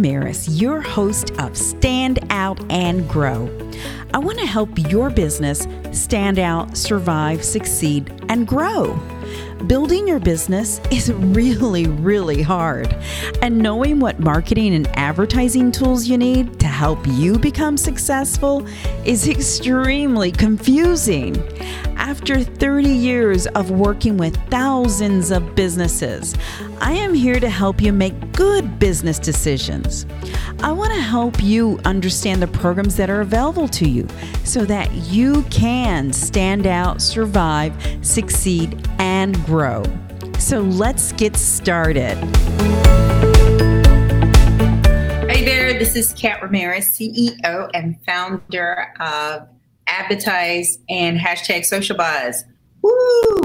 Ramirez, your host of Stand Out and Grow. I want to help your business stand out, survive, succeed, and grow. Building your business is really, really hard. And knowing what marketing and advertising tools you need to help you become successful is extremely confusing. After 30 years of working with thousands of businesses, I am here to help you make good business decisions. I want to help you understand the programs that are available to you so that you can stand out, survive, succeed, and grow. So let's get started. Hey there, this is Kat Ramirez, CEO and founder of Advertise and hashtag Social Buzz. Woo!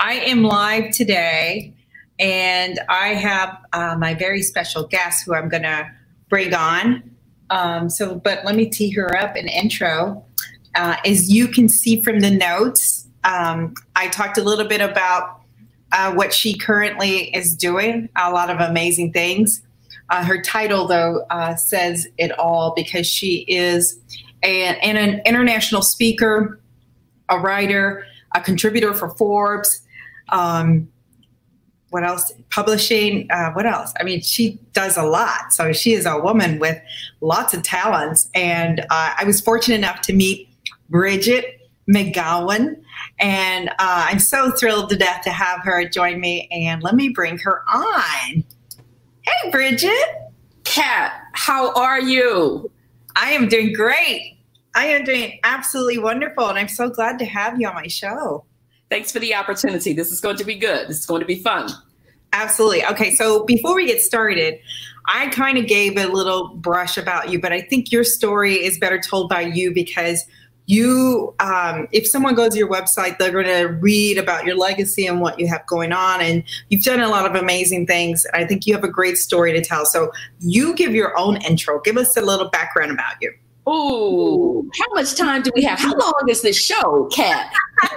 I am live today and I have uh, my very special guest who I'm going to bring on. Um, so, but let me tee her up an intro. Uh, as you can see from the notes, um, I talked a little bit about uh, what she currently is doing, a lot of amazing things. Uh, her title, though, uh, says it all because she is an, an international speaker, a writer, a contributor for Forbes. Um, what else? Publishing. Uh, what else? I mean, she does a lot. So she is a woman with lots of talents. And uh, I was fortunate enough to meet Bridget McGowan. And uh, I'm so thrilled to death to have her join me. And let me bring her on. Hey, Bridget. Kat, how are you? I am doing great. I am doing absolutely wonderful. And I'm so glad to have you on my show. Thanks for the opportunity. This is going to be good. This is going to be fun. Absolutely. Okay, so before we get started, I kind of gave a little brush about you, but I think your story is better told by you because you, um, if someone goes to your website, they're going to read about your legacy and what you have going on. And you've done a lot of amazing things. I think you have a great story to tell. So you give your own intro. Give us a little background about you. Oh, how much time do we have? How long is this show, Kat?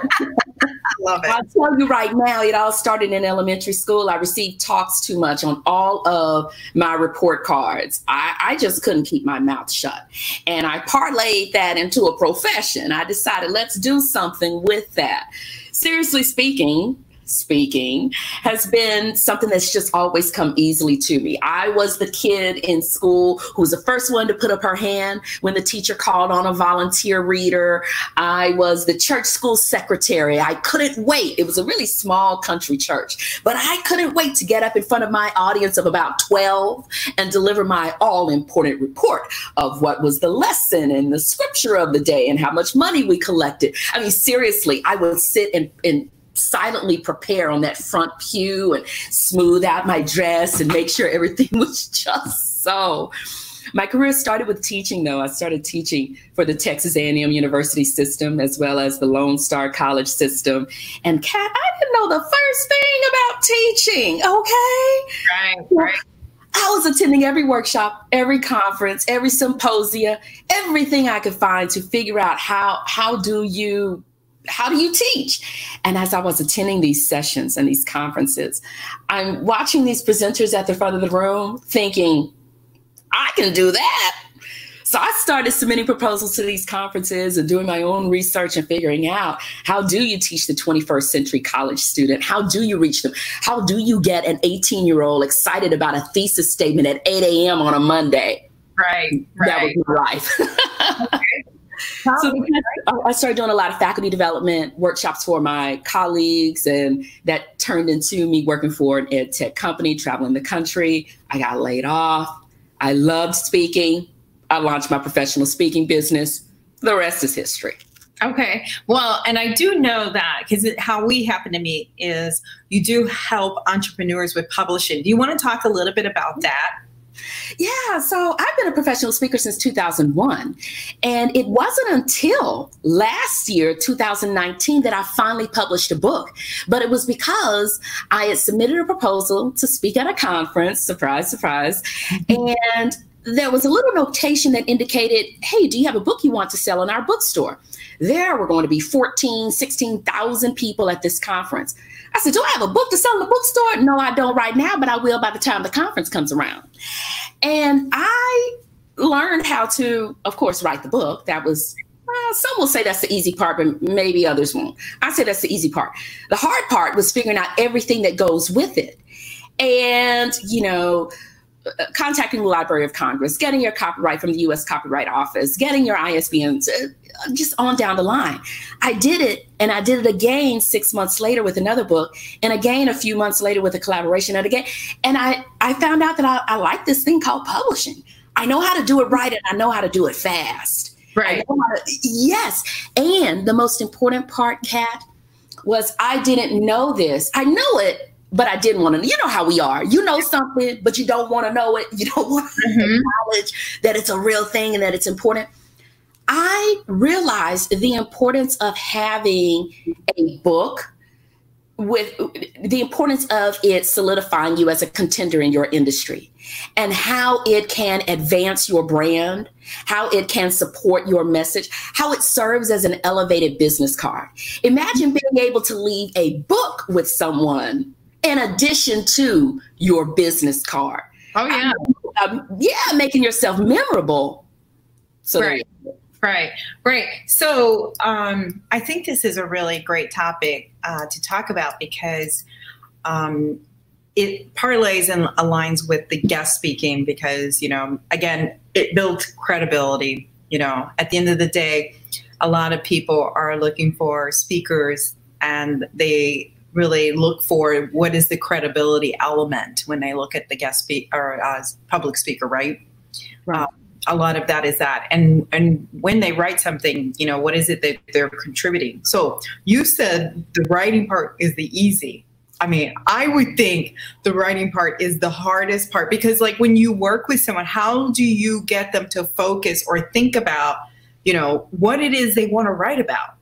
Love it. I'll tell you right now, it all started in elementary school. I received talks too much on all of my report cards. I, I just couldn't keep my mouth shut. And I parlayed that into a profession. I decided, let's do something with that. Seriously speaking, speaking has been something that's just always come easily to me. I was the kid in school who was the first one to put up her hand when the teacher called on a volunteer reader. I was the church school secretary. I couldn't wait. It was a really small country church, but I couldn't wait to get up in front of my audience of about 12 and deliver my all important report of what was the lesson and the scripture of the day and how much money we collected. I mean, seriously, I would sit and, and silently prepare on that front pew and smooth out my dress and make sure everything was just so. My career started with teaching, though. I started teaching for the Texas A&M University system as well as the Lone Star College system. And Kat, I didn't know the first thing about teaching. Okay, right, right. I was attending every workshop, every conference, every symposia, everything I could find to figure out how how do you how do you teach? And as I was attending these sessions and these conferences, I'm watching these presenters at the front of the room thinking, I can do that. So I started submitting proposals to these conferences and doing my own research and figuring out how do you teach the 21st century college student? How do you reach them? How do you get an 18 year old excited about a thesis statement at 8 a.m. on a Monday? Right, right. That was my life. So I started doing a lot of faculty development workshops for my colleagues, and that turned into me working for an ed tech company, traveling the country. I got laid off. I loved speaking. I launched my professional speaking business. The rest is history. Okay. Well, and I do know that because how we happen to meet is you do help entrepreneurs with publishing. Do you want to talk a little bit about that? Yeah, so I've been a professional speaker since 2001. And it wasn't until last year, 2019, that I finally published a book. But it was because I had submitted a proposal to speak at a conference, surprise, surprise. Mm-hmm. And there was a little notation that indicated, hey, do you have a book you want to sell in our bookstore? There were going to be 14, 16,000 people at this conference. I said, Do I have a book to sell in the bookstore? No, I don't right now, but I will by the time the conference comes around. And I learned how to, of course, write the book. That was well, some will say that's the easy part, but maybe others won't. I say that's the easy part. The hard part was figuring out everything that goes with it. And, you know, contacting the Library of Congress, getting your copyright from the US Copyright Office, getting your ISBN, uh, just on down the line. I did it and I did it again six months later with another book, and again a few months later with a collaboration, and again. And I, I found out that I, I like this thing called publishing. I know how to do it right and I know how to do it fast. Right. To, yes. And the most important part, Kat, was I didn't know this. I know it, but I didn't want to. You know how we are. You know something, but you don't want to know it. You don't want to mm-hmm. acknowledge that it's a real thing and that it's important. I realized the importance of having a book with the importance of it solidifying you as a contender in your industry and how it can advance your brand, how it can support your message, how it serves as an elevated business card. Imagine being able to leave a book with someone in addition to your business card. Oh, yeah. Um, yeah, making yourself memorable. So right. Right, right. So um, I think this is a really great topic uh, to talk about because um, it parlays and aligns with the guest speaking because, you know, again, it builds credibility. You know, at the end of the day, a lot of people are looking for speakers and they really look for what is the credibility element when they look at the guest speaker or uh, public speaker, right? Right. Um, a lot of that is that. And and when they write something you know what is it that they're contributing? So you said the writing part is the easy. I mean i would think the writing part is the hardest part because like when you work with someone how do you get them to focus or think about you know what it is they want to write about?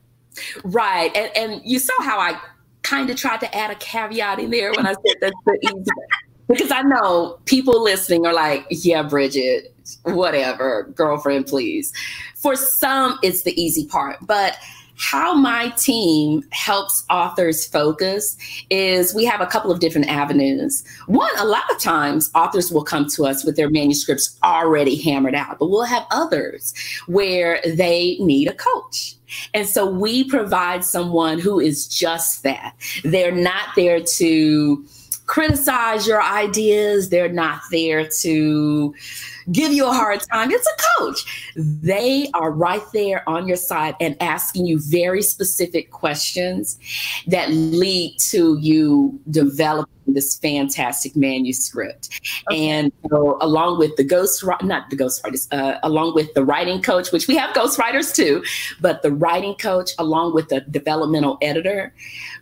Right. And, and you saw how i kind of tried to add a caveat in there when i said that's the easy because i know people listening are like yeah bridget whatever, girlfriend, please. For some, it's the easy part. But how my team helps authors focus is we have a couple of different avenues. One, a lot of times authors will come to us with their manuscripts already hammered out, but we'll have others where they need a coach. And so we provide someone who is just that. They're not there to criticize your ideas, they're not there to give you a hard time. It's a coach. They are right there on your side and asking you very specific questions that lead to you developing this fantastic manuscript. Okay. And so, along with the ghost, not the ghostwriters, uh, along with the writing coach, which we have ghostwriters too, but the writing coach, along with the developmental editor,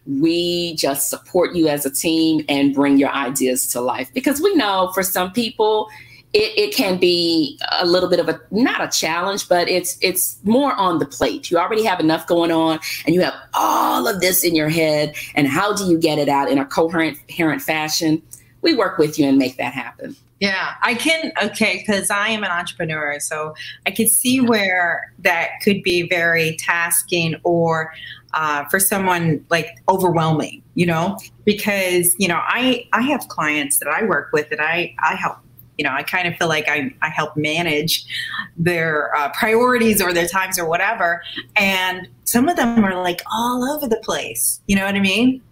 we just support you as a team and bring your ideas to life because we know for some people it, it can be a little bit of a not a challenge, but it's it's more on the plate. You already have enough going on, and you have all of this in your head. And how do you get it out in a coherent, coherent fashion? We work with you and make that happen. Yeah, I can. Okay, because I am an entrepreneur, so I can see where that could be very tasking or uh, for someone like overwhelming. You know, because you know I I have clients that I work with that I I help you know, I kind of feel like I, I help manage their uh, priorities or their times or whatever. And some of them are like all over the place. You know what I mean?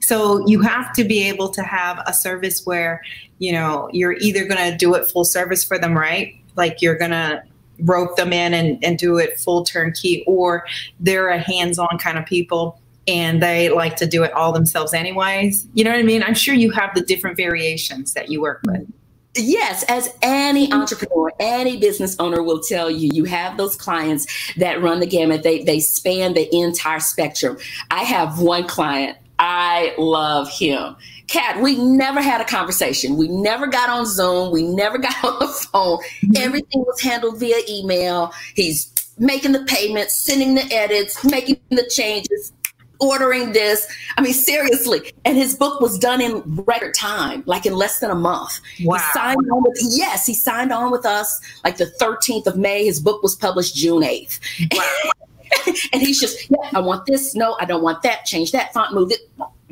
So you have to be able to have a service where, you know, you're either going to do it full service for them, right? Like you're going to rope them in and, and do it full turnkey, or they're a hands on kind of people and they like to do it all themselves anyways. You know what I mean? I'm sure you have the different variations that you work with. Yes, as any entrepreneur, any business owner will tell you, you have those clients that run the gamut. They they span the entire spectrum. I have one client. I love him. Kat, we never had a conversation. We never got on Zoom. We never got on the phone. Mm-hmm. Everything was handled via email. He's making the payments, sending the edits, making the changes. Ordering this. I mean, seriously. And his book was done in record time, like in less than a month. Wow. He signed on with, yes, he signed on with us like the 13th of May. His book was published June 8th. Wow. and he's just, yeah, I want this. No, I don't want that. Change that font, move it.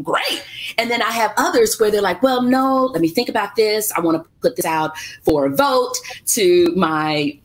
Great. And then I have others where they're like, well, no, let me think about this. I want to put this out for a vote to my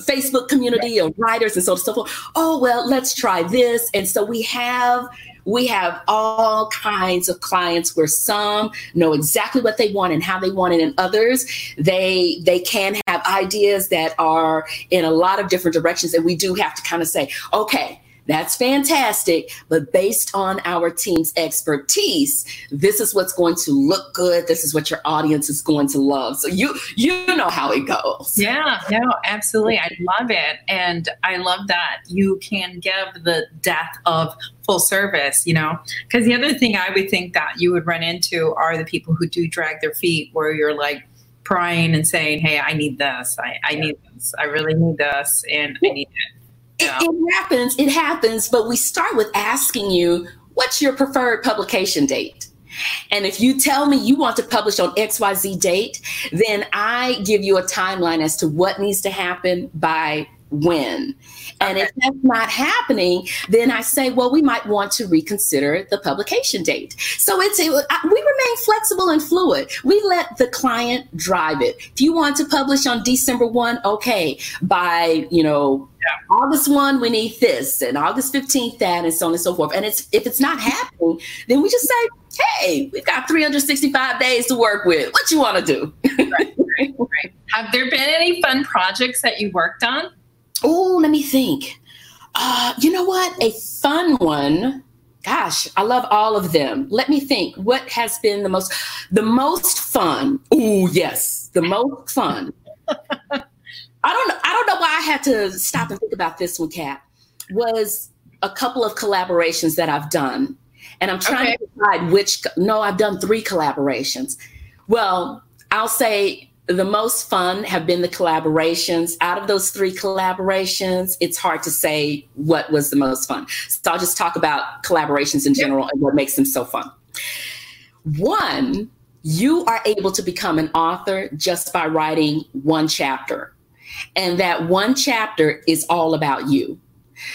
Facebook community of writers and so on and so forth. Oh, well, let's try this. And so we have we have all kinds of clients where some know exactly what they want and how they want it and others they they can have ideas that are in a lot of different directions and we do have to kind of say okay that's fantastic. But based on our team's expertise, this is what's going to look good. This is what your audience is going to love. So you you know how it goes. Yeah, no, absolutely. I love it. And I love that you can give the death of full service, you know, because the other thing I would think that you would run into are the people who do drag their feet where you're like, prying and saying, Hey, I need this. I, I need this. I really need this. And I need it it, it happens. It happens. But we start with asking you, what's your preferred publication date? And if you tell me you want to publish on XYZ date, then I give you a timeline as to what needs to happen by when. And okay. if that's not happening, then I say, well, we might want to reconsider the publication date. So it's it, we remain flexible and fluid. We let the client drive it. If you want to publish on December 1, okay, by, you know, yeah. August 1, we need this, and August 15th, that, and so on and so forth. And it's if it's not happening, then we just say, hey, we've got 365 days to work with. What you want to do? right, right, right. Have there been any fun projects that you worked on? Oh, let me think. Uh, you know what? A fun one. Gosh, I love all of them. Let me think. What has been the most the most fun? Oh, yes, the most fun. I don't know. I don't know why I had to stop and think about this one, Kat. Was a couple of collaborations that I've done, and I'm trying okay. to decide which. No, I've done three collaborations. Well, I'll say the most fun have been the collaborations. Out of those three collaborations, it's hard to say what was the most fun. So I'll just talk about collaborations in general and what makes them so fun. One, you are able to become an author just by writing one chapter. And that one chapter is all about you.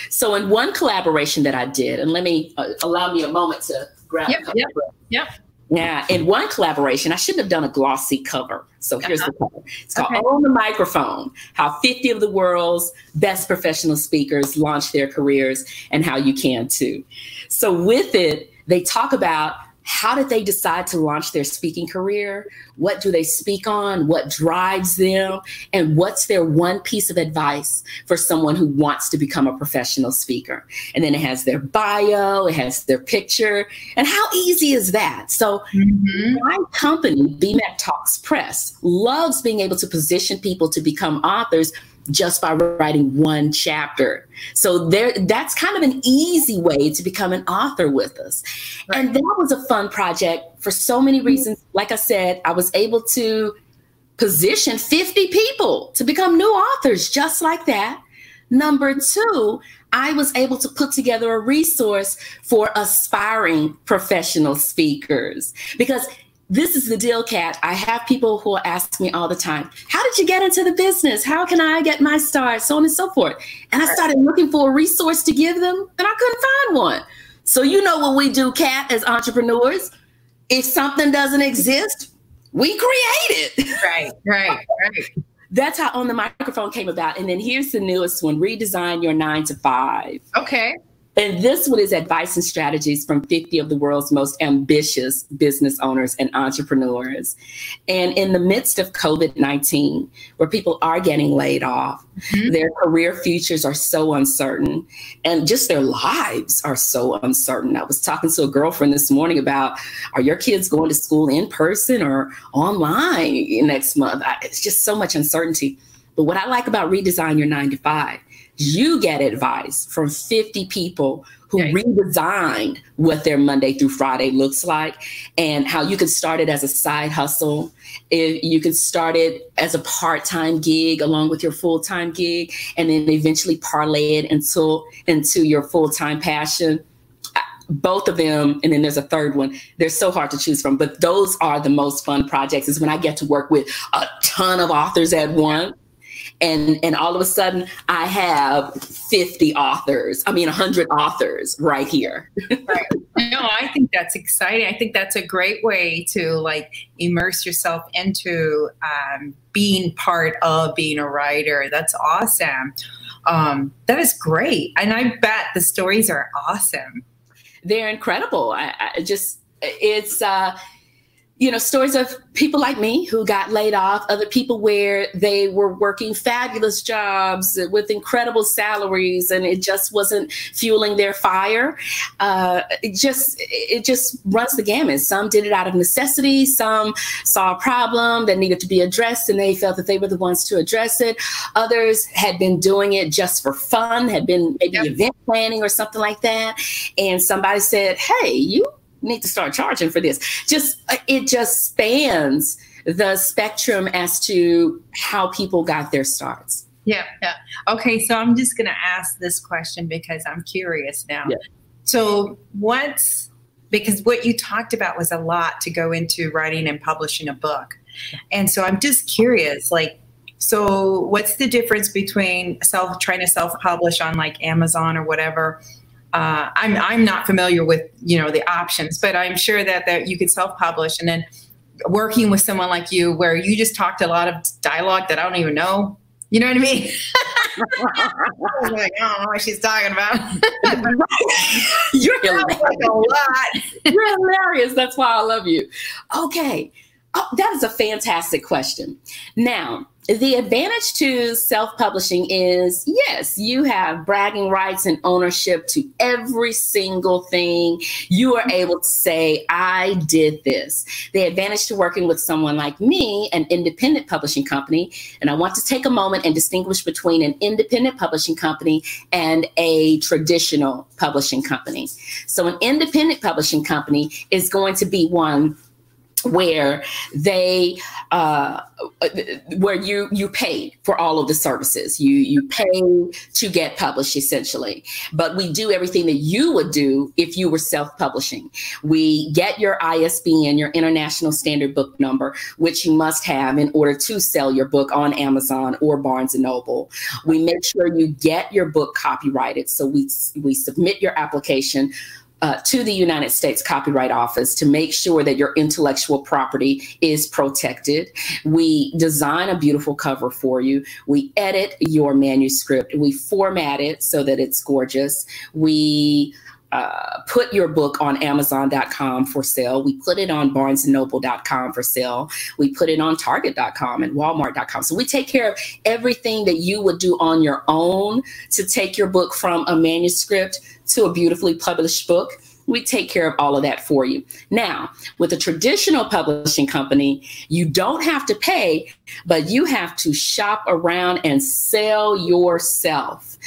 So, in one collaboration that I did, and let me uh, allow me a moment to grab. Yep, yep, yep. Yeah, in one collaboration, I shouldn't have done a glossy cover. So here's uh-huh. the cover. It's called okay. On the Microphone How 50 of the World's Best Professional Speakers Launch Their Careers and How You Can Too. So, with it, they talk about how did they decide to launch their speaking career? What do they speak on? What drives them? And what's their one piece of advice for someone who wants to become a professional speaker? And then it has their bio, it has their picture. And how easy is that? So, mm-hmm. my company, BMAC Talks Press, loves being able to position people to become authors just by writing one chapter. So there that's kind of an easy way to become an author with us. Right. And that was a fun project for so many mm-hmm. reasons. Like I said, I was able to position 50 people to become new authors just like that. Number 2, I was able to put together a resource for aspiring professional speakers because this is the deal, Kat. I have people who ask me all the time, How did you get into the business? How can I get my start? So on and so forth. And I started looking for a resource to give them, and I couldn't find one. So, you know what we do, Kat, as entrepreneurs? If something doesn't exist, we create it. Right, right, right. That's how On the Microphone came about. And then here's the newest one Redesign Your Nine to Five. Okay. And this one is advice and strategies from 50 of the world's most ambitious business owners and entrepreneurs. And in the midst of COVID 19, where people are getting laid off, mm-hmm. their career futures are so uncertain, and just their lives are so uncertain. I was talking to a girlfriend this morning about are your kids going to school in person or online next month? It's just so much uncertainty. But what I like about Redesign Your 9 to 5 you get advice from 50 people who right. redesigned what their Monday through Friday looks like and how you can start it as a side hustle. If you can start it as a part-time gig along with your full-time gig and then eventually parlay it into, into your full-time passion. both of them, and then there's a third one. They're so hard to choose from, but those are the most fun projects. Is when I get to work with a ton of authors at once and and all of a sudden I have 50 authors. I mean 100 authors right here. right. No, I think that's exciting. I think that's a great way to like immerse yourself into um, being part of being a writer. That's awesome. Um, that is great, and I bet the stories are awesome. They're incredible. I, I just it's. uh you know, stories of people like me who got laid off, other people where they were working fabulous jobs with incredible salaries and it just wasn't fueling their fire. Uh, it just it just runs the gamut. Some did it out of necessity, some saw a problem that needed to be addressed and they felt that they were the ones to address it. Others had been doing it just for fun, had been maybe yep. event planning or something like that. And somebody said, Hey, you need to start charging for this. Just uh, it just spans the spectrum as to how people got their starts. Yeah, yeah. Okay, so I'm just going to ask this question because I'm curious now. Yeah. So, what's because what you talked about was a lot to go into writing and publishing a book. And so I'm just curious like so what's the difference between self trying to self publish on like Amazon or whatever uh, I'm I'm not familiar with you know the options, but I'm sure that that you could self-publish and then working with someone like you, where you just talked a lot of dialogue that I don't even know. You know what I mean? I like, I don't know what she's talking about. You're hilarious. a lot. You're hilarious. That's why I love you. Okay. Oh, that is a fantastic question. Now, the advantage to self publishing is yes, you have bragging rights and ownership to every single thing. You are mm-hmm. able to say, I did this. The advantage to working with someone like me, an independent publishing company, and I want to take a moment and distinguish between an independent publishing company and a traditional publishing company. So, an independent publishing company is going to be one where they uh, where you you pay for all of the services. You you pay to get published essentially. But we do everything that you would do if you were self-publishing. We get your isbn your international standard book number which you must have in order to sell your book on amazon or barnes and noble. We make sure you get your book copyrighted. So we we submit your application uh, to the United States Copyright Office to make sure that your intellectual property is protected. We design a beautiful cover for you. We edit your manuscript. We format it so that it's gorgeous. We uh, put your book on Amazon.com for sale. We put it on BarnesandNoble.com for sale. We put it on Target.com and Walmart.com. So we take care of everything that you would do on your own to take your book from a manuscript to a beautifully published book we take care of all of that for you. Now, with a traditional publishing company, you don't have to pay, but you have to shop around and sell yourself.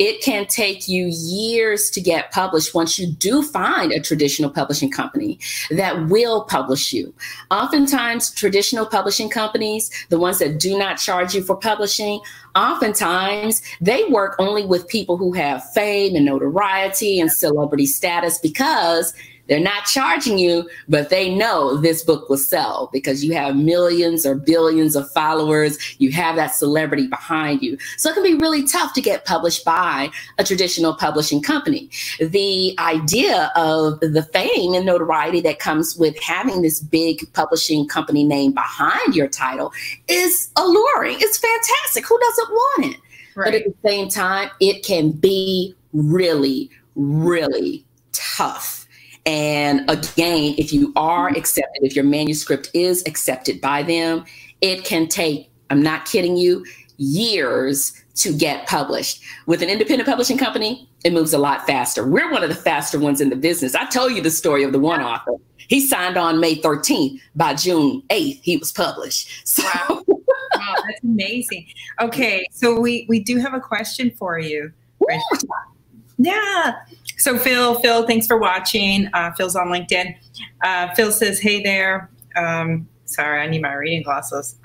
It can take you years to get published once you do find a traditional publishing company that will publish you. Oftentimes, traditional publishing companies, the ones that do not charge you for publishing, oftentimes they work only with people who have fame and notoriety and celebrity status because they're not charging you, but they know this book will sell because you have millions or billions of followers. You have that celebrity behind you. So it can be really tough to get published by a traditional publishing company. The idea of the fame and notoriety that comes with having this big publishing company name behind your title is alluring. It's fantastic. Who doesn't want it? Right. But at the same time, it can be really, really tough and again, if you are mm-hmm. accepted, if your manuscript is accepted by them, it can take, I'm not kidding you, years to get published. With an independent publishing company, it moves a lot faster. We're one of the faster ones in the business. I told you the story of the one author. He signed on May 13th. By June 8th, he was published. So wow. wow, that's amazing. Okay, so we we do have a question for you. Yeah. So Phil, Phil, thanks for watching. Uh, Phil's on LinkedIn. Uh, Phil says, "Hey there." Um, sorry, I need my reading glasses.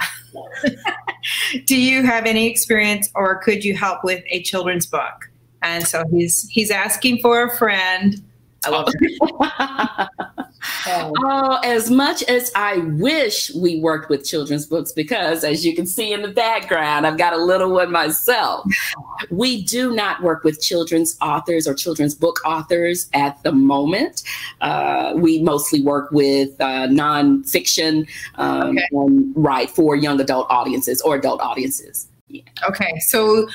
Do you have any experience, or could you help with a children's book? And so he's he's asking for a friend I love it. oh, as much as I wish we worked with children's books, because as you can see in the background, I've got a little one myself. We do not work with children's authors or children's book authors at the moment. Uh, we mostly work with uh, nonfiction um, okay. and write for young adult audiences or adult audiences. Yeah. Okay, so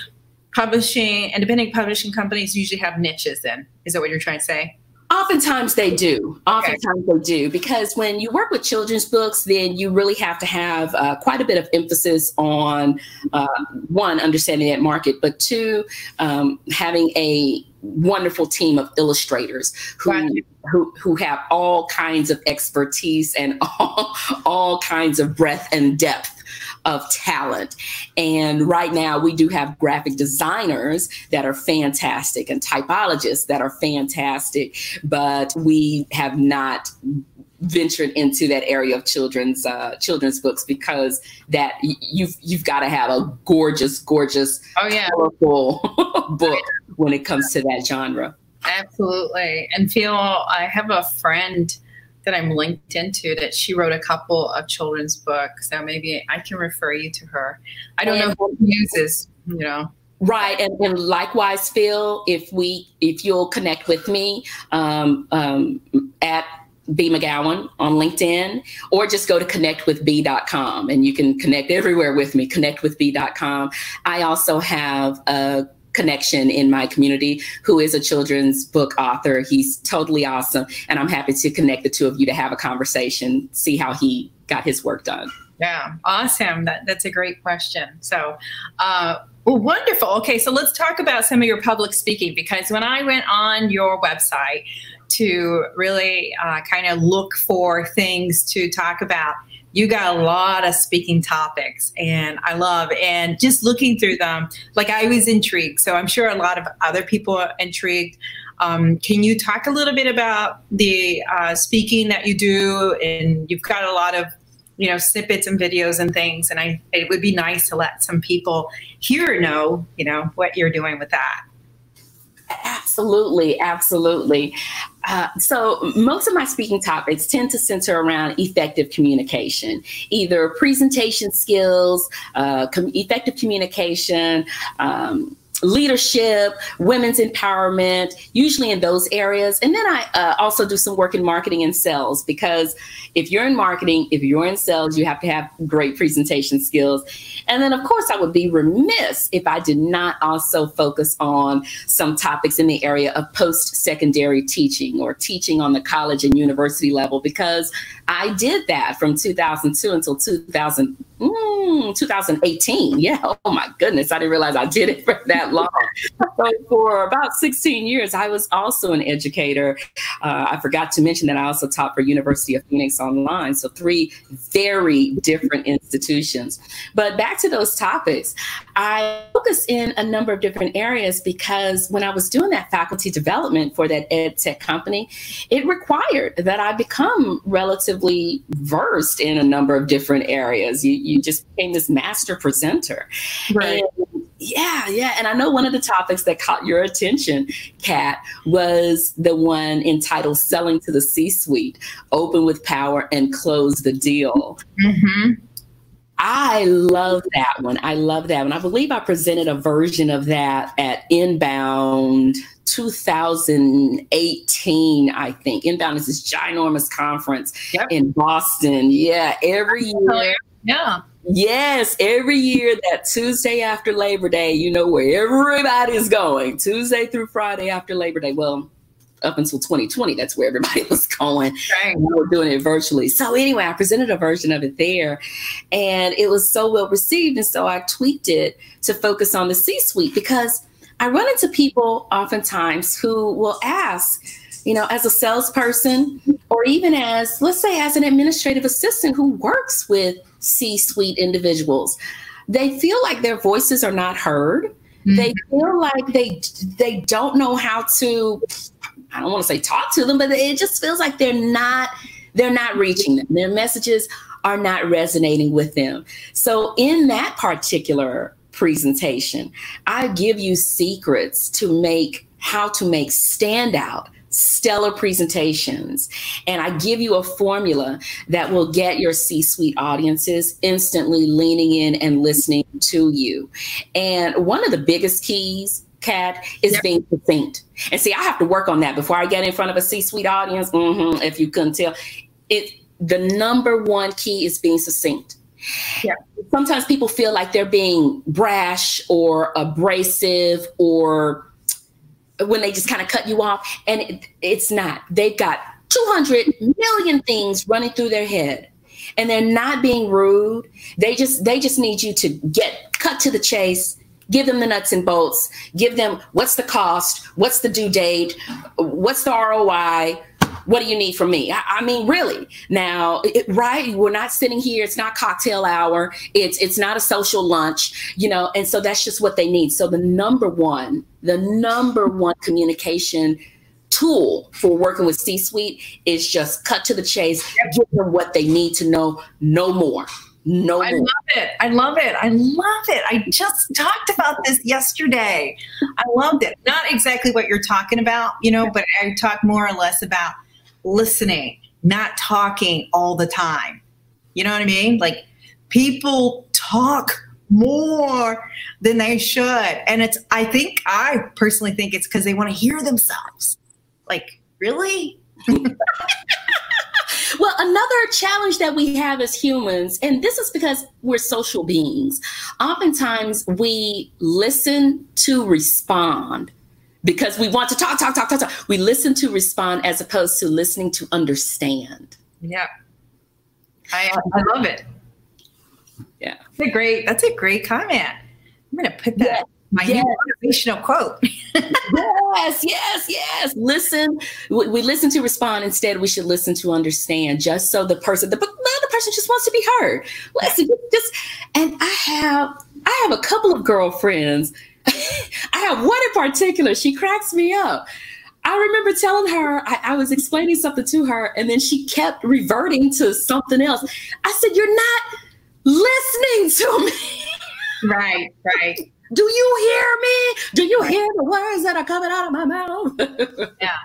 publishing, independent publishing companies usually have niches. Then is that what you're trying to say? Oftentimes they do. Oftentimes okay. they do because when you work with children's books, then you really have to have uh, quite a bit of emphasis on uh, one, understanding that market, but two, um, having a wonderful team of illustrators who right. who, who have all kinds of expertise and all, all kinds of breadth and depth of talent. And right now, we do have graphic designers that are fantastic and typologists that are fantastic, but we have not ventured into that area of children's uh, children's books because that you've you've got to have a gorgeous, gorgeous, oh yeah, colorful book when it comes to that genre. Absolutely, and Phil I have a friend that I'm linked into that she wrote a couple of children's books. So maybe I can refer you to her. I don't and, know who uses, you know. Right, and, and likewise, Phil, if we if you'll connect with me um, um, at B McGowan on LinkedIn, or just go to connectwithb.com and you can connect everywhere with me, connectwithb.com. I also have a connection in my community who is a children's book author. He's totally awesome. And I'm happy to connect the two of you to have a conversation, see how he got his work done. Yeah, awesome. That, that's a great question. So, uh, well, wonderful. Okay, so let's talk about some of your public speaking because when I went on your website to really uh, kind of look for things to talk about, you got a lot of speaking topics and I love and just looking through them like I was intrigued. So I'm sure a lot of other people are intrigued. Um, can you talk a little bit about the uh, speaking that you do? And you've got a lot of you know snippets and videos and things and I it would be nice to let some people here know you know what you're doing with that Absolutely, absolutely. Uh, so, most of my speaking topics tend to center around effective communication, either presentation skills, uh, com- effective communication, um, leadership, women's empowerment, usually in those areas. And then I uh, also do some work in marketing and sales because if you're in marketing, if you're in sales, you have to have great presentation skills. And then, of course, I would be remiss if I did not also focus on some topics in the area of post secondary teaching or teaching on the college and university level because I did that from 2002 until 2000 mm, 2018. Yeah. Oh my goodness. I didn't realize I did it for that long. so for about 16 years, I was also an educator. Uh, I forgot to mention that I also taught for University of Phoenix Online. So three very different institutions. But back to those topics, I focus in a number of different areas because when I was doing that faculty development for that ed tech company, it required that I become relatively versed in a number of different areas. You, you you just became this master presenter. Right. And yeah, yeah. And I know one of the topics that caught your attention, Kat, was the one entitled Selling to the C Suite Open with Power and Close the Deal. Mm-hmm. I love that one. I love that one. I believe I presented a version of that at Inbound 2018, I think. Inbound is this ginormous conference yep. in Boston. Yeah, every year. Yeah. Yes, every year that Tuesday after Labor Day, you know where everybody's going. Tuesday through Friday after Labor Day. Well, up until 2020, that's where everybody was going. Right. We were doing it virtually. So anyway, I presented a version of it there, and it was so well received. And so I tweaked it to focus on the C-suite because I run into people oftentimes who will ask, you know, as a salesperson or even as, let's say, as an administrative assistant who works with C suite individuals. They feel like their voices are not heard. Mm-hmm. They feel like they they don't know how to I don't want to say talk to them, but it just feels like they're not they're not reaching them. Their messages are not resonating with them. So in that particular presentation, I give you secrets to make how to make standout stellar presentations. And I give you a formula that will get your C suite audiences instantly leaning in and listening to you. And one of the biggest keys, Kat, is yep. being succinct. And see, I have to work on that before I get in front of a C suite audience. Mm-hmm, if you couldn't tell, it the number one key is being succinct. Yeah. Sometimes people feel like they're being brash or abrasive or when they just kind of cut you off. And it, it's not. They've got 200 million things running through their head and they're not being rude. They just they just need you to get cut to the chase, give them the nuts and bolts, give them what's the cost, what's the due date, what's the ROI, what do you need from me? I, I mean, really. Now, it, right? We're not sitting here. It's not cocktail hour. It's it's not a social lunch, you know. And so that's just what they need. So the number one, the number one communication tool for working with C-suite is just cut to the chase, give them what they need to know, no more. No, more. I love it. I love it. I love it. I just talked about this yesterday. I loved it. Not exactly what you're talking about, you know, but I talk more or less about listening, not talking all the time. You know what I mean? Like people talk more than they should. And it's, I think, I personally think it's because they want to hear themselves. Like, really? well, another challenge that we have as humans, and this is because we're social beings, oftentimes we listen to respond because we want to talk, talk, talk, talk, talk. We listen to respond as opposed to listening to understand. Yeah. I, I love it. Yeah. That's a great, that's a great comment. I'm going to put that. Yeah. My yes. motivational quote. yes, yes, yes. Listen, we, we, listen to respond instead. We should listen to understand, just so the person, the, the other person, just wants to be heard. Listen, just and I have, I have a couple of girlfriends I have one in particular. She cracks me up. I remember telling her, I, I, was explaining something to her, and then she kept reverting to something else. I said, You're not listening to me. Right, right. Do you hear me? Do you hear the words that are coming out of my mouth? yeah.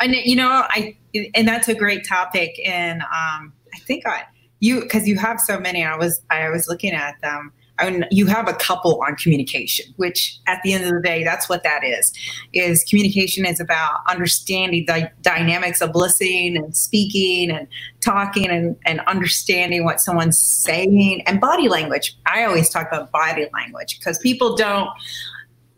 And, you know, I, and that's a great topic. And um, I think I, you, because you have so many, I was, I was looking at them and you have a couple on communication which at the end of the day that's what that is is communication is about understanding the dynamics of listening and speaking and talking and, and understanding what someone's saying. And body language i always talk about body language because people don't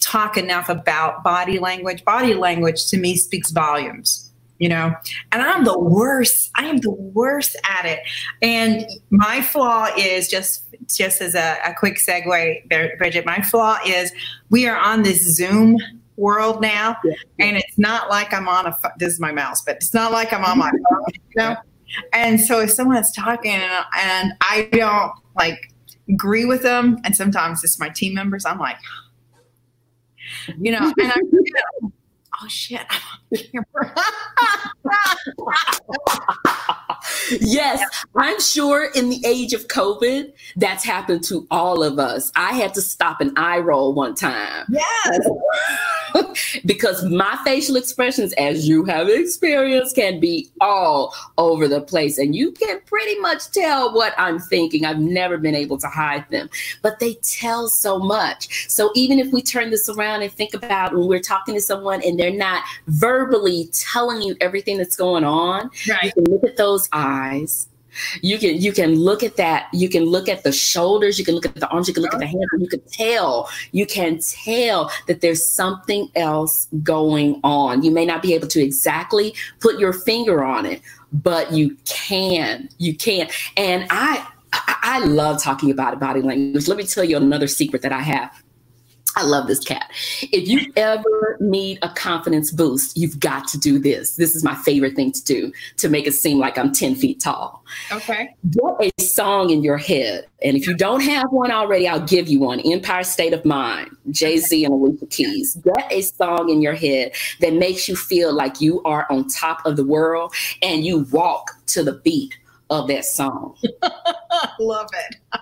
talk enough about body language. Body language to me speaks volumes you know? And i'm the worst i am the worst at it. And my flaw is just just as a, a quick segue bridget my flaw is we are on this zoom world now yeah. and it's not like i'm on a this is my mouse but it's not like i'm on my phone you know and so if someone's talking and, and i don't like agree with them and sometimes it's my team members i'm like you know and I'm oh shit, yes, I'm sure in the age of COVID, that's happened to all of us. I had to stop an eye roll one time. Yes. because my facial expressions, as you have experienced, can be all over the place. And you can pretty much tell what I'm thinking. I've never been able to hide them, but they tell so much. So even if we turn this around and think about when we're talking to someone and they're not verbally telling you everything that's going on, right. you can look at those eyes you can you can look at that you can look at the shoulders you can look at the arms you can look at the hands you can tell you can tell that there's something else going on. You may not be able to exactly put your finger on it but you can you can. And i i, I love talking about body language. Let me tell you another secret that i have I love this Kat. If you ever need a confidence boost, you've got to do this. This is my favorite thing to do to make it seem like I'm 10 feet tall. Okay. Get a song in your head. And if you don't have one already, I'll give you one Empire State of Mind, Jay Z and Alicia Keys. Get a song in your head that makes you feel like you are on top of the world and you walk to the beat of that song. love it.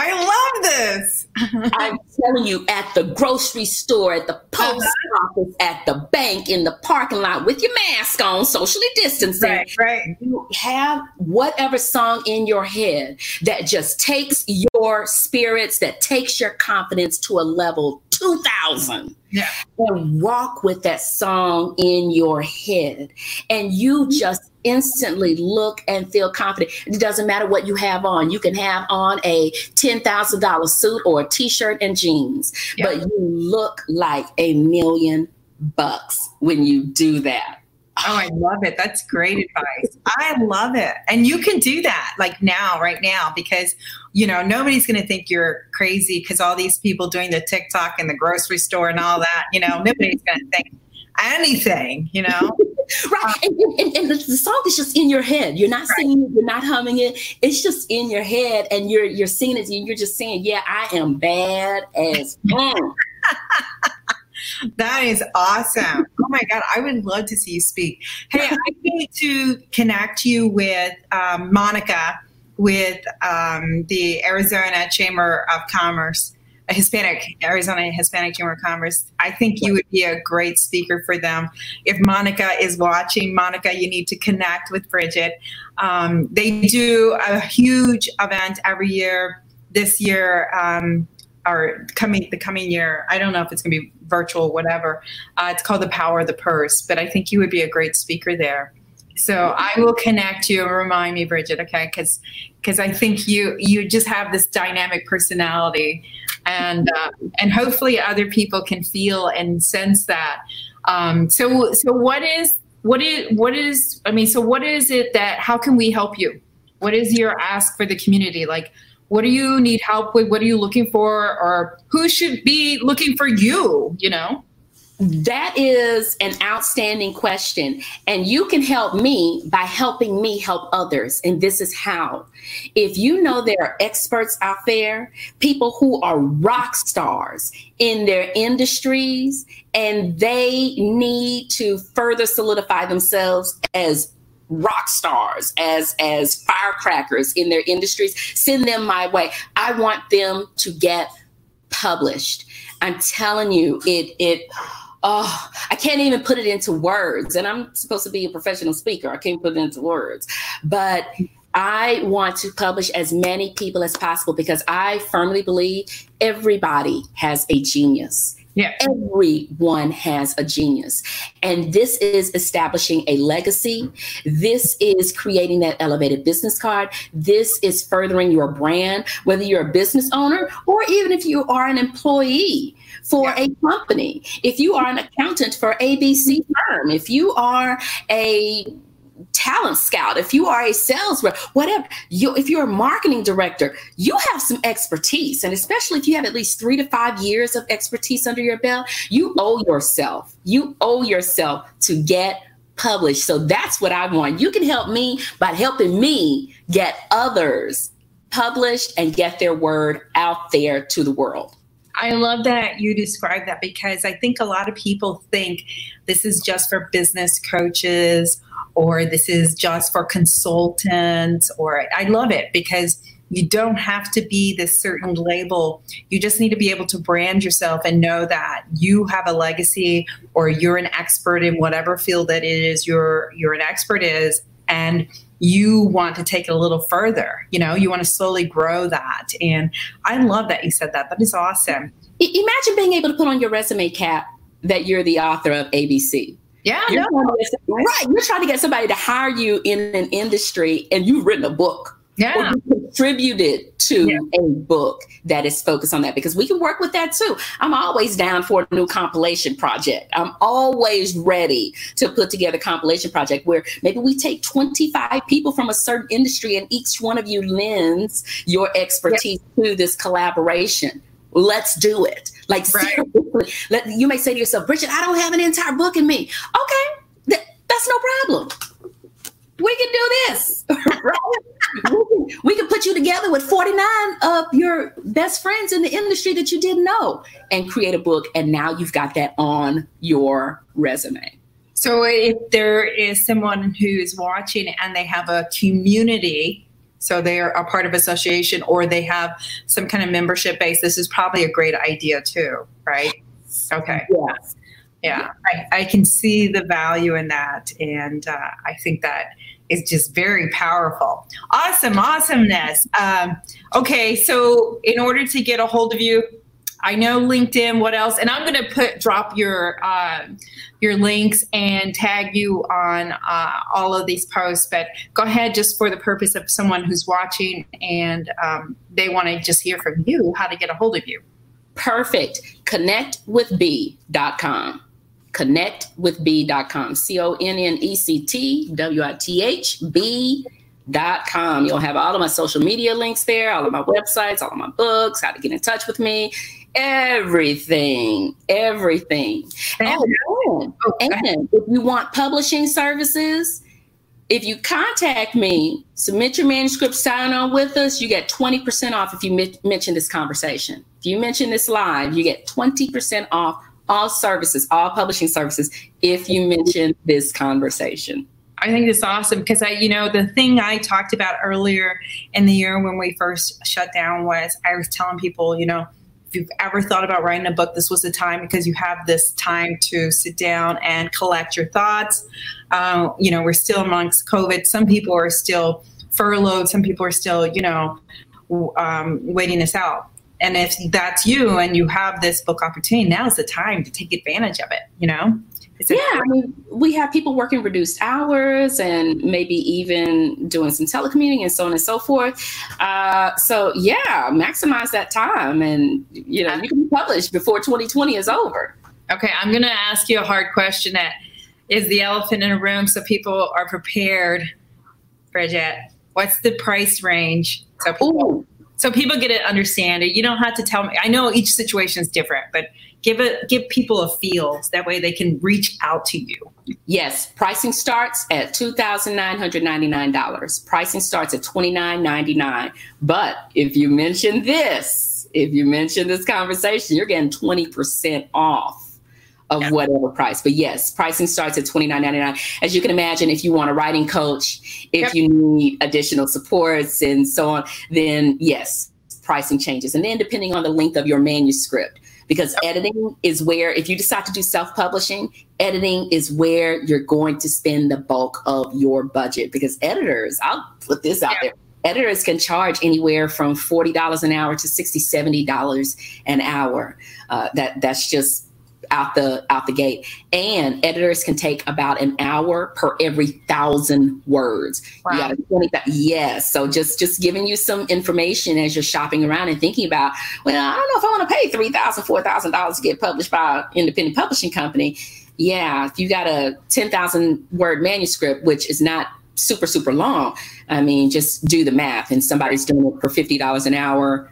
I love this. I'm telling you, at the grocery store, at the post uh-huh. office, at the bank, in the parking lot with your mask on, socially distancing. Right, right. You have whatever song in your head that just takes your spirits, that takes your confidence to a level 2000. Yeah. And walk with that song in your head. And you mm-hmm. just instantly look and feel confident. It doesn't matter what you have on. You can have on a $10,000 suit or a t shirt and jeans, but you look like a million bucks when you do that. Oh, I love it. That's great advice. I love it. And you can do that like now, right now, because, you know, nobody's going to think you're crazy because all these people doing the TikTok in the grocery store and all that, you know, nobody's going to think anything, you know? right. And, and, and, the song is just in your head. You're not right. singing it, you're not humming it. It's just in your head and you're you're singing it and you're just saying, Yeah, I am bad as That is awesome. Oh my God, I would love to see you speak. Hey, I need to connect you with um, Monica with um, the Arizona Chamber of Commerce Hispanic, Arizona Hispanic Chamber of Commerce. I think you would be a great speaker for them. If Monica is watching, Monica, you need to connect with Bridget. Um, they do a huge event every year. This year, um, or coming the coming year, I don't know if it's going to be virtual, whatever. Uh, it's called the Power of the Purse, but I think you would be a great speaker there. So I will connect you and remind me, Bridget, okay? Because because I think you you just have this dynamic personality, and uh, and hopefully other people can feel and sense that. Um, so so what is what is what is I mean? So what is it that? How can we help you? What is your ask for the community? Like, what do you need help with? What are you looking for, or who should be looking for you? You know. That is an outstanding question. And you can help me by helping me help others. And this is how. If you know there are experts out there, people who are rock stars in their industries, and they need to further solidify themselves as rock stars as as firecrackers in their industries send them my way i want them to get published i'm telling you it it oh, I can't even put it into words. And I'm supposed to be a professional speaker. I can't put it into words. But I want to publish as many people as possible because I firmly believe everybody has a genius. Yeah. Everyone has a genius. And this is establishing a legacy. This is creating that elevated business card. This is furthering your brand, whether you're a business owner or even if you are an employee for yeah. a company, if you are an accountant for ABC firm, if you are a talent scout, if you are a sales rep, whatever, you, if you're a marketing director, you have some expertise. And especially if you have at least three to five years of expertise under your belt, you owe yourself, you owe yourself to get published. So that's what I want. You can help me by helping me get others published and get their word out there to the world. I love that you describe that because I think a lot of people think this is just for business coaches or this is just for consultants or I love it because you don't have to be this certain label. You just need to be able to brand yourself and know that you have a legacy or you're an expert in whatever field that it is you're you're an expert is and you want to take it a little further. You know, you want to slowly grow that. And I love that you said that. That is awesome. Imagine being able to put on your resume cap that you're the author of ABC. Yeah, you're no. right. You're trying to get somebody to hire you in an industry and you've written a book yeah. contributed to yeah. a book that is focused on that because we can work with that too. I'm always down for a new compilation project. I'm always ready to put together a compilation project where maybe we take 25 people from a certain industry and each one of you lends your expertise yeah. to this collaboration. Let's do it. Like right. let, you may say to yourself, Bridget, I don't have an entire book in me. Okay, th- that's no problem we can do this. we, can, we can put you together with 49 of your best friends in the industry that you didn't know and create a book. And now you've got that on your resume. So if there is someone who is watching and they have a community so they are a part of association or they have some kind of membership base. This is probably a great idea too right? Okay. Yeah. yeah I, I can see the value in that and uh, i think that is just very powerful. Awesome awesomeness. Um, okay so in order to get a hold of you i know linkedin what else and i'm going to put drop your uh, your links and tag you on uh, all of these posts but go ahead just for the purpose of someone who's watching and um, they want to just hear from you how to get a hold of you Perfect. Connectwithb.com. Connectwithb.com. C O N N E C T W I T H B.com. You'll have all of my social media links there, all of my websites, all of my books, how to get in touch with me, everything, everything. And, Oh, and if you want publishing services, if you contact me, submit your manuscript, sign on with us, you get 20% off if you mi- mention this conversation. If you mention this live, you get 20% off all services, all publishing services, if you mention this conversation. I think it's awesome because I, you know, the thing I talked about earlier in the year when we first shut down was I was telling people, you know, if you've ever thought about writing a book, this was the time because you have this time to sit down and collect your thoughts. Uh, you know, we're still amongst COVID. Some people are still furloughed. Some people are still, you know, um, waiting this out. And if that's you and you have this book opportunity, now is the time to take advantage of it. You know, Yeah, I mean, we have people working reduced hours and maybe even doing some telecommuting and so on and so forth. Uh, so yeah, maximize that time, and you know, you can publish before 2020 is over. Okay, I'm going to ask you a hard question that is the elephant in the room so people are prepared. Bridget, what's the price range? So people, Ooh, so people get to understand it. You don't have to tell me. I know each situation is different, but give it give people a feel. That way they can reach out to you. yes, pricing starts at two thousand nine hundred ninety nine dollars. Pricing starts at twenty nine ninety nine. But if you mention this, if you mention this conversation, you're getting twenty percent off. Of Yeah. whatever price, but yes, pricing starts at twenty nine ninety nine. As you can imagine, if you want a writing coach, if Yep. you need additional supports and so on, then yes, pricing changes. And then depending on the length of your manuscript, because editing is where, if you decide to do self publishing, editing is where you're going to spend the bulk of your budget. Because editors, I'll put this out Yeah. there. Editors can charge anywhere from $40 an hour to $60, $70 an hour. Uh, that That's just out the out the gate. And editors can take about an hour per every thousand words. Wow. 20 yes. So just just giving you some information as you're shopping around and thinking about well i don't know if i want to pay $3000 $4000 to get published by an independent publishing company. Yeah if you got a 10000 word manuscript which is not super super long i mean just do the math and somebody's doing it for $50 an hour.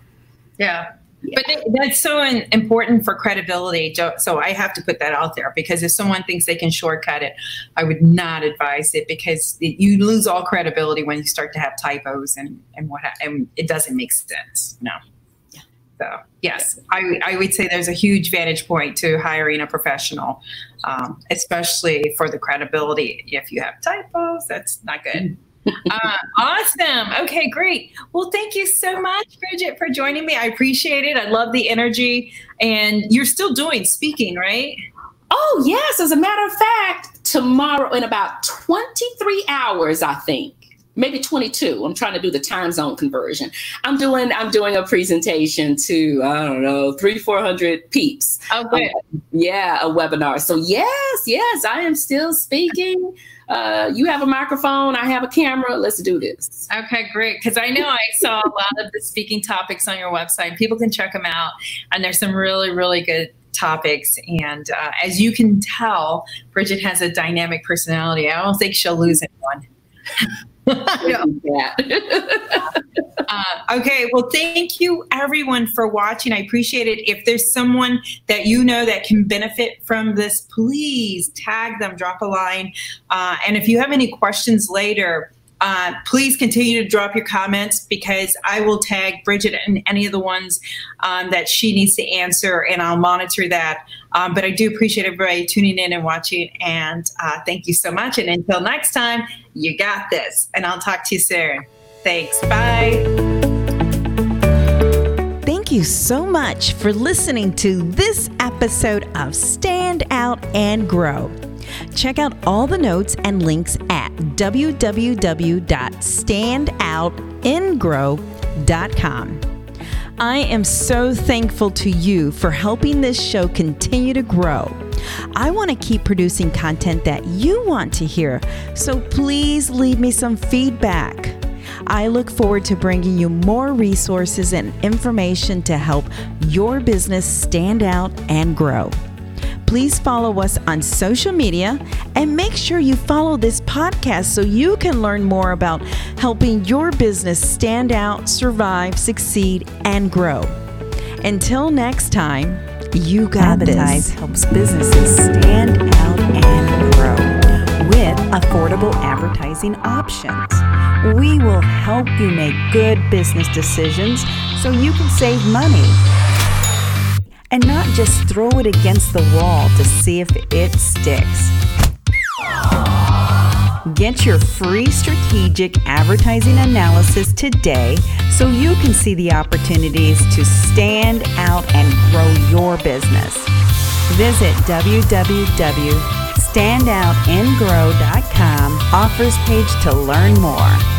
Yeah. Yeah. But that's so important for credibility. So I have to put that out there because if someone thinks they can shortcut it, I would not advise it because you lose all credibility when you start to have typos and and what and it doesn't make sense. No. Yeah. So yes, I I would say there's a huge vantage point to hiring a professional, um, especially for the credibility. If you have typos, that's not good. Uh, awesome. Okay, great. Well, thank you so much, Bridget, for joining me. I appreciate it. I love the energy. And you're still doing speaking, right? Oh, yes. As a matter of fact, tomorrow in about 23 hours, I think. Maybe 22. I'm trying to do the time zone conversion. I'm doing I'm doing a presentation to I don't know, 3 400 peeps. Oh, good. Yeah, a webinar. So yes, yes, I am still speaking. Uh, you have a microphone, I have a camera. Let's do this. Okay, great. Because I know I saw a lot of the speaking topics on your website. People can check them out, and there's some really, really good topics. And uh, as you can tell, Bridget has a dynamic personality. I don't think she'll lose anyone. I know. Yeah. Uh, okay, well, thank you everyone for watching. I appreciate it. If there's someone that you know that can benefit from this, please tag them, drop a line. Uh, and if you have any questions later, uh, please continue to drop your comments because I will tag Bridget and any of the ones um, that she needs to answer, and I'll monitor that. Um, but I do appreciate everybody tuning in and watching, and uh, thank you so much. And until next time, you got this, and I'll talk to you soon. Thanks. Bye. Thank you so much for listening to this episode of Stand Out and Grow. Check out all the notes and links at www.standoutandgrow.com. I am so thankful to you for helping this show continue to grow. I want to keep producing content that you want to hear, so please leave me some feedback. I look forward to bringing you more resources and information to help your business stand out and grow. Please follow us on social media and make sure you follow this podcast so you can learn more about helping your business stand out, survive, succeed, and grow. Until next time, you got Advertise this. helps businesses stand out and grow with affordable advertising options. We will help you make good business decisions so you can save money and not just throw it against the wall to see if it sticks. Get your free strategic advertising analysis today so you can see the opportunities to stand out and grow your business. Visit www.standoutandgrow.com offers page to learn more.